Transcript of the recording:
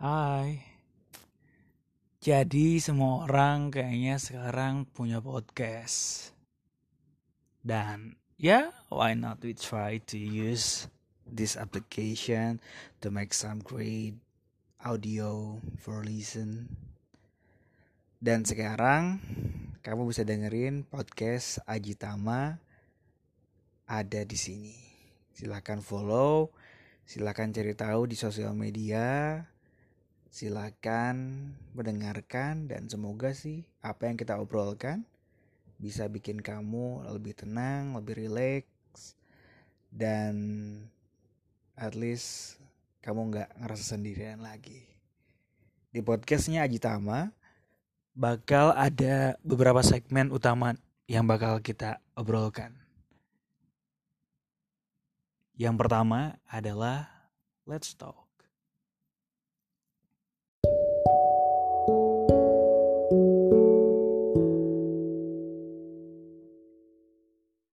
Hai. Jadi semua orang kayaknya sekarang punya podcast. Dan ya, why not we try to use this application to make some great audio for listen. Dan sekarang kamu bisa dengerin podcast Ajitama ada di sini. Silakan follow, silakan cari tahu di sosial media. Silakan mendengarkan dan semoga sih apa yang kita obrolkan bisa bikin kamu lebih tenang, lebih rileks dan at least kamu nggak ngerasa sendirian lagi. Di podcastnya Ajitama bakal ada beberapa segmen utama yang bakal kita obrolkan. Yang pertama adalah Let's Talk.